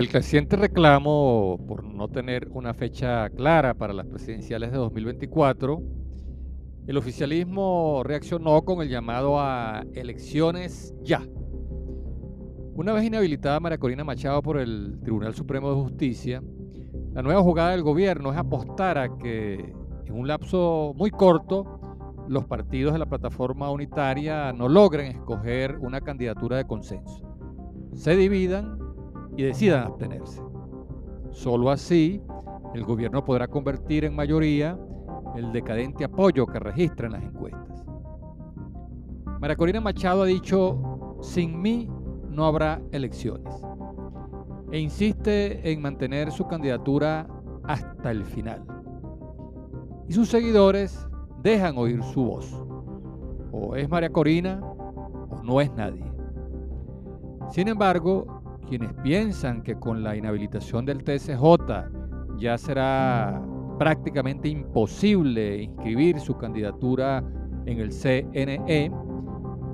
El creciente reclamo por no tener una fecha clara para las presidenciales de 2024, el oficialismo reaccionó con el llamado a elecciones ya. Una vez inhabilitada María Corina Machado por el Tribunal Supremo de Justicia, la nueva jugada del gobierno es apostar a que en un lapso muy corto los partidos de la plataforma unitaria no logren escoger una candidatura de consenso. Se dividan y decidan abstenerse. Solo así el gobierno podrá convertir en mayoría el decadente apoyo que registran las encuestas. María Corina Machado ha dicho, sin mí no habrá elecciones, e insiste en mantener su candidatura hasta el final. Y sus seguidores dejan oír su voz. O es María Corina o no es nadie. Sin embargo, quienes piensan que con la inhabilitación del TSJ ya será prácticamente imposible inscribir su candidatura en el CNE,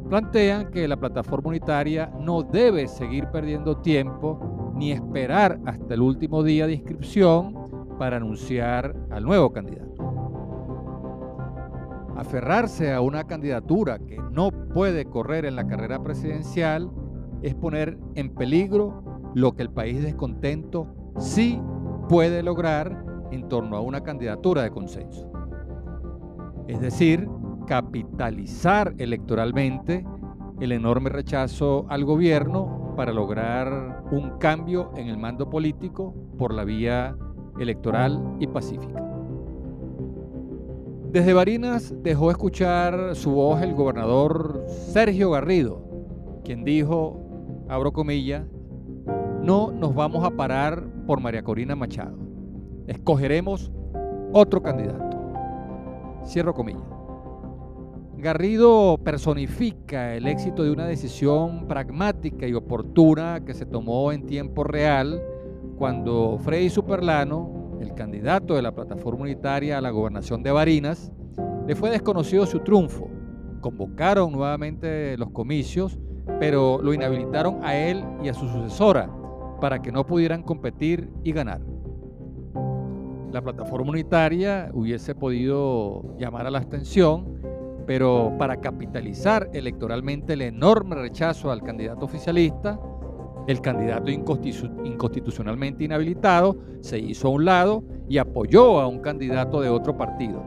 plantean que la plataforma unitaria no debe seguir perdiendo tiempo ni esperar hasta el último día de inscripción para anunciar al nuevo candidato. Aferrarse a una candidatura que no puede correr en la carrera presidencial es poner en peligro lo que el país descontento sí puede lograr en torno a una candidatura de consenso. Es decir, capitalizar electoralmente el enorme rechazo al gobierno para lograr un cambio en el mando político por la vía electoral y pacífica. Desde Barinas dejó escuchar su voz el gobernador Sergio Garrido, quien dijo abro comillas, no nos vamos a parar por María Corina Machado. Escogeremos otro candidato. Cierro comillas. Garrido personifica el éxito de una decisión pragmática y oportuna que se tomó en tiempo real cuando Freddy Superlano, el candidato de la plataforma unitaria a la gobernación de Barinas, le fue desconocido su triunfo. Convocaron nuevamente los comicios pero lo inhabilitaron a él y a su sucesora para que no pudieran competir y ganar. La plataforma unitaria hubiese podido llamar a la abstención, pero para capitalizar electoralmente el enorme rechazo al candidato oficialista, el candidato inconstitucionalmente inhabilitado se hizo a un lado y apoyó a un candidato de otro partido,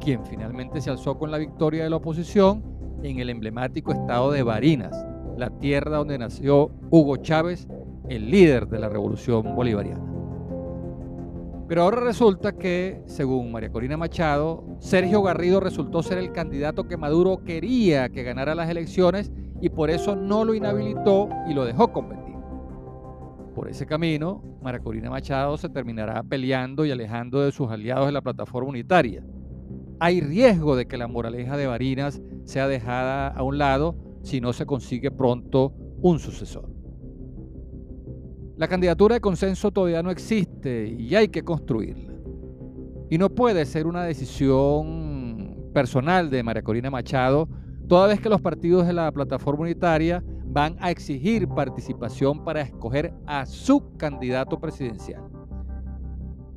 quien finalmente se alzó con la victoria de la oposición en el emblemático estado de Barinas, la tierra donde nació Hugo Chávez, el líder de la revolución bolivariana. Pero ahora resulta que, según María Corina Machado, Sergio Garrido resultó ser el candidato que Maduro quería que ganara las elecciones y por eso no lo inhabilitó y lo dejó competir. Por ese camino, María Corina Machado se terminará peleando y alejando de sus aliados de la plataforma unitaria. Hay riesgo de que la moraleja de Barinas sea dejada a un lado si no se consigue pronto un sucesor. La candidatura de consenso todavía no existe y hay que construirla. Y no puede ser una decisión personal de María Corina Machado, toda vez que los partidos de la plataforma unitaria van a exigir participación para escoger a su candidato presidencial.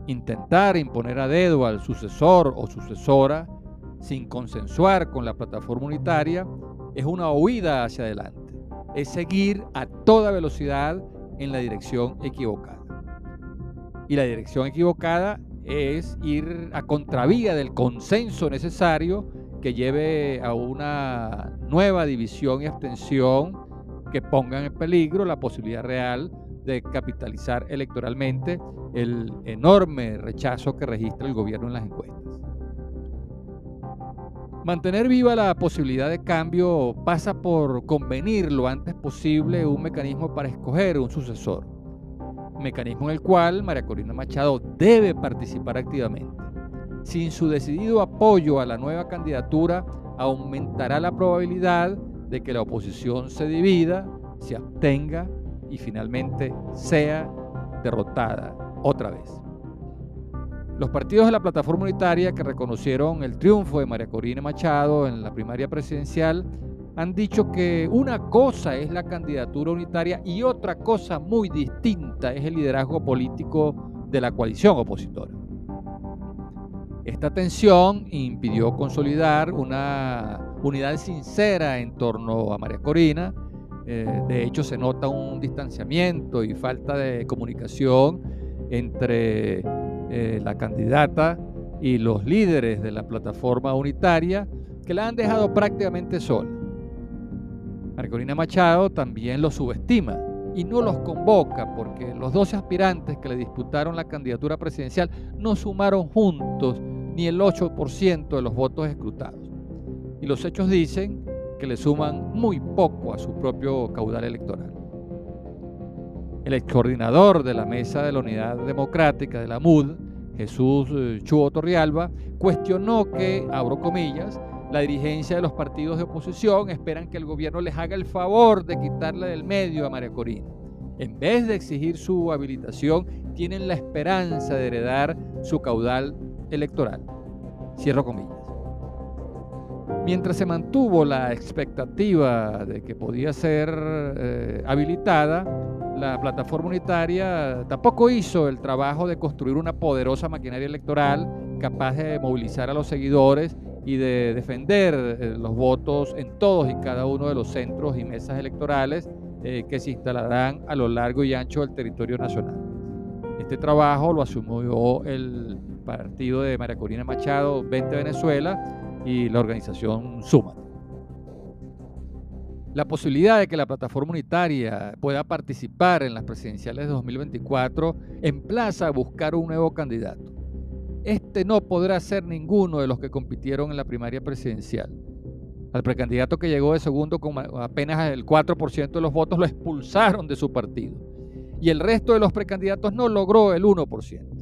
Intentar imponer a dedo al sucesor o sucesora sin consensuar con la plataforma unitaria es una huida hacia adelante, es seguir a toda velocidad en la dirección equivocada. Y la dirección equivocada es ir a contravía del consenso necesario que lleve a una nueva división y abstención que pongan en peligro la posibilidad real de capitalizar electoralmente el enorme rechazo que registra el gobierno en las encuestas. Mantener viva la posibilidad de cambio pasa por convenir lo antes posible un mecanismo para escoger un sucesor, mecanismo en el cual María Corina Machado debe participar activamente. Sin su decidido apoyo a la nueva candidatura, aumentará la probabilidad de que la oposición se divida, se abstenga y finalmente sea derrotada otra vez. Los partidos de la plataforma unitaria que reconocieron el triunfo de María Corina Machado en la primaria presidencial han dicho que una cosa es la candidatura unitaria y otra cosa muy distinta es el liderazgo político de la coalición opositora. Esta tensión impidió consolidar una unidad sincera en torno a María Corina. Eh, de hecho, se nota un distanciamiento y falta de comunicación entre eh, la candidata y los líderes de la plataforma unitaria que la han dejado prácticamente sola. María Corina Machado también lo subestima y no los convoca porque los 12 aspirantes que le disputaron la candidatura presidencial no sumaron juntos ni el 8% de los votos escrutados. Y los hechos dicen que le suman muy poco a su propio caudal electoral. El ex coordinador de la Mesa de la Unidad Democrática de la MUD, Jesús eh, Chuo Torrialba, cuestionó que, abro comillas, la dirigencia de los partidos de oposición esperan que el gobierno les haga el favor de quitarle del medio a María Corina. En vez de exigir su habilitación, tienen la esperanza de heredar su caudal electoral. Cierro comillas. Mientras se mantuvo la expectativa de que podía ser eh, habilitada, la plataforma unitaria tampoco hizo el trabajo de construir una poderosa maquinaria electoral capaz de movilizar a los seguidores y de defender eh, los votos en todos y cada uno de los centros y mesas electorales eh, que se instalarán a lo largo y ancho del territorio nacional. Este trabajo lo asumió el partido de María Corina Machado, 20 Venezuela y la organización Suma. La posibilidad de que la plataforma unitaria pueda participar en las presidenciales de 2024 emplaza a buscar un nuevo candidato. Este no podrá ser ninguno de los que compitieron en la primaria presidencial. Al precandidato que llegó de segundo con apenas el 4% de los votos lo expulsaron de su partido. Y el resto de los precandidatos no logró el 1%.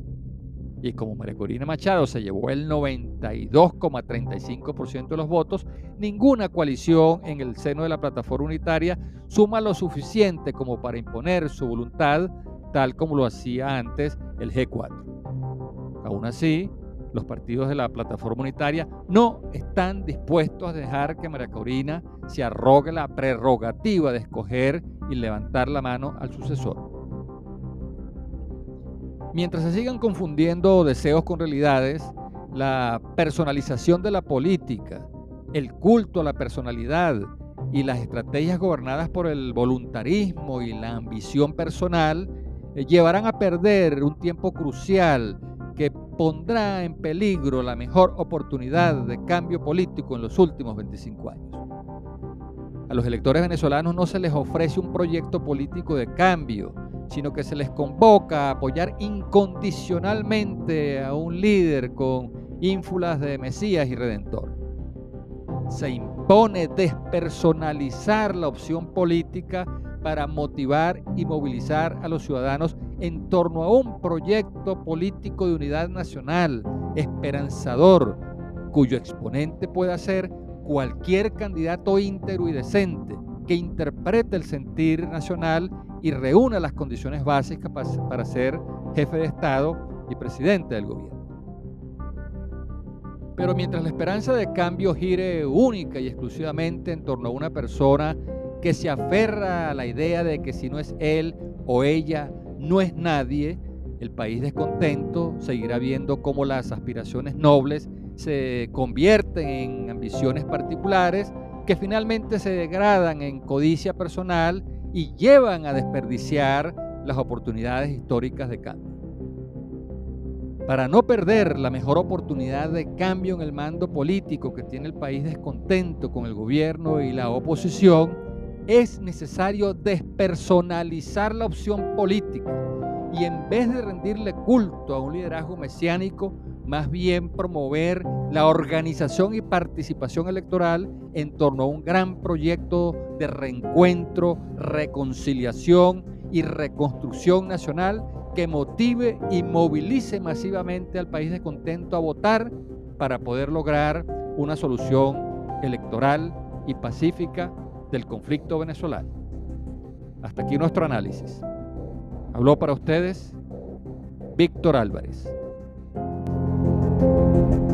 Y como María Corina Machado se llevó el 92,35% de los votos, ninguna coalición en el seno de la plataforma unitaria suma lo suficiente como para imponer su voluntad, tal como lo hacía antes el G4. Aún así, los partidos de la plataforma unitaria no están dispuestos a dejar que María Corina se arrogue la prerrogativa de escoger y levantar la mano al sucesor. Mientras se sigan confundiendo deseos con realidades, la personalización de la política, el culto a la personalidad y las estrategias gobernadas por el voluntarismo y la ambición personal eh, llevarán a perder un tiempo crucial que pondrá en peligro la mejor oportunidad de cambio político en los últimos 25 años. A los electores venezolanos no se les ofrece un proyecto político de cambio, sino que se les convoca a apoyar incondicionalmente a un líder con ínfulas de Mesías y Redentor. Se impone despersonalizar la opción política para motivar y movilizar a los ciudadanos en torno a un proyecto político de unidad nacional esperanzador, cuyo exponente pueda ser cualquier candidato íntero y decente que interprete el sentir nacional y reúna las condiciones básicas para ser jefe de Estado y presidente del gobierno. Pero mientras la esperanza de cambio gire única y exclusivamente en torno a una persona que se aferra a la idea de que si no es él o ella, no es nadie, el país descontento seguirá viendo cómo las aspiraciones nobles se convierten en ambiciones particulares que finalmente se degradan en codicia personal y llevan a desperdiciar las oportunidades históricas de cambio. Para no perder la mejor oportunidad de cambio en el mando político que tiene el país descontento con el gobierno y la oposición, es necesario despersonalizar la opción política y en vez de rendirle culto a un liderazgo mesiánico, más bien promover la organización y participación electoral en torno a un gran proyecto de reencuentro, reconciliación y reconstrucción nacional que motive y movilice masivamente al país descontento a votar para poder lograr una solución electoral y pacífica del conflicto venezolano. Hasta aquí nuestro análisis. Habló para ustedes Víctor Álvarez. Thank you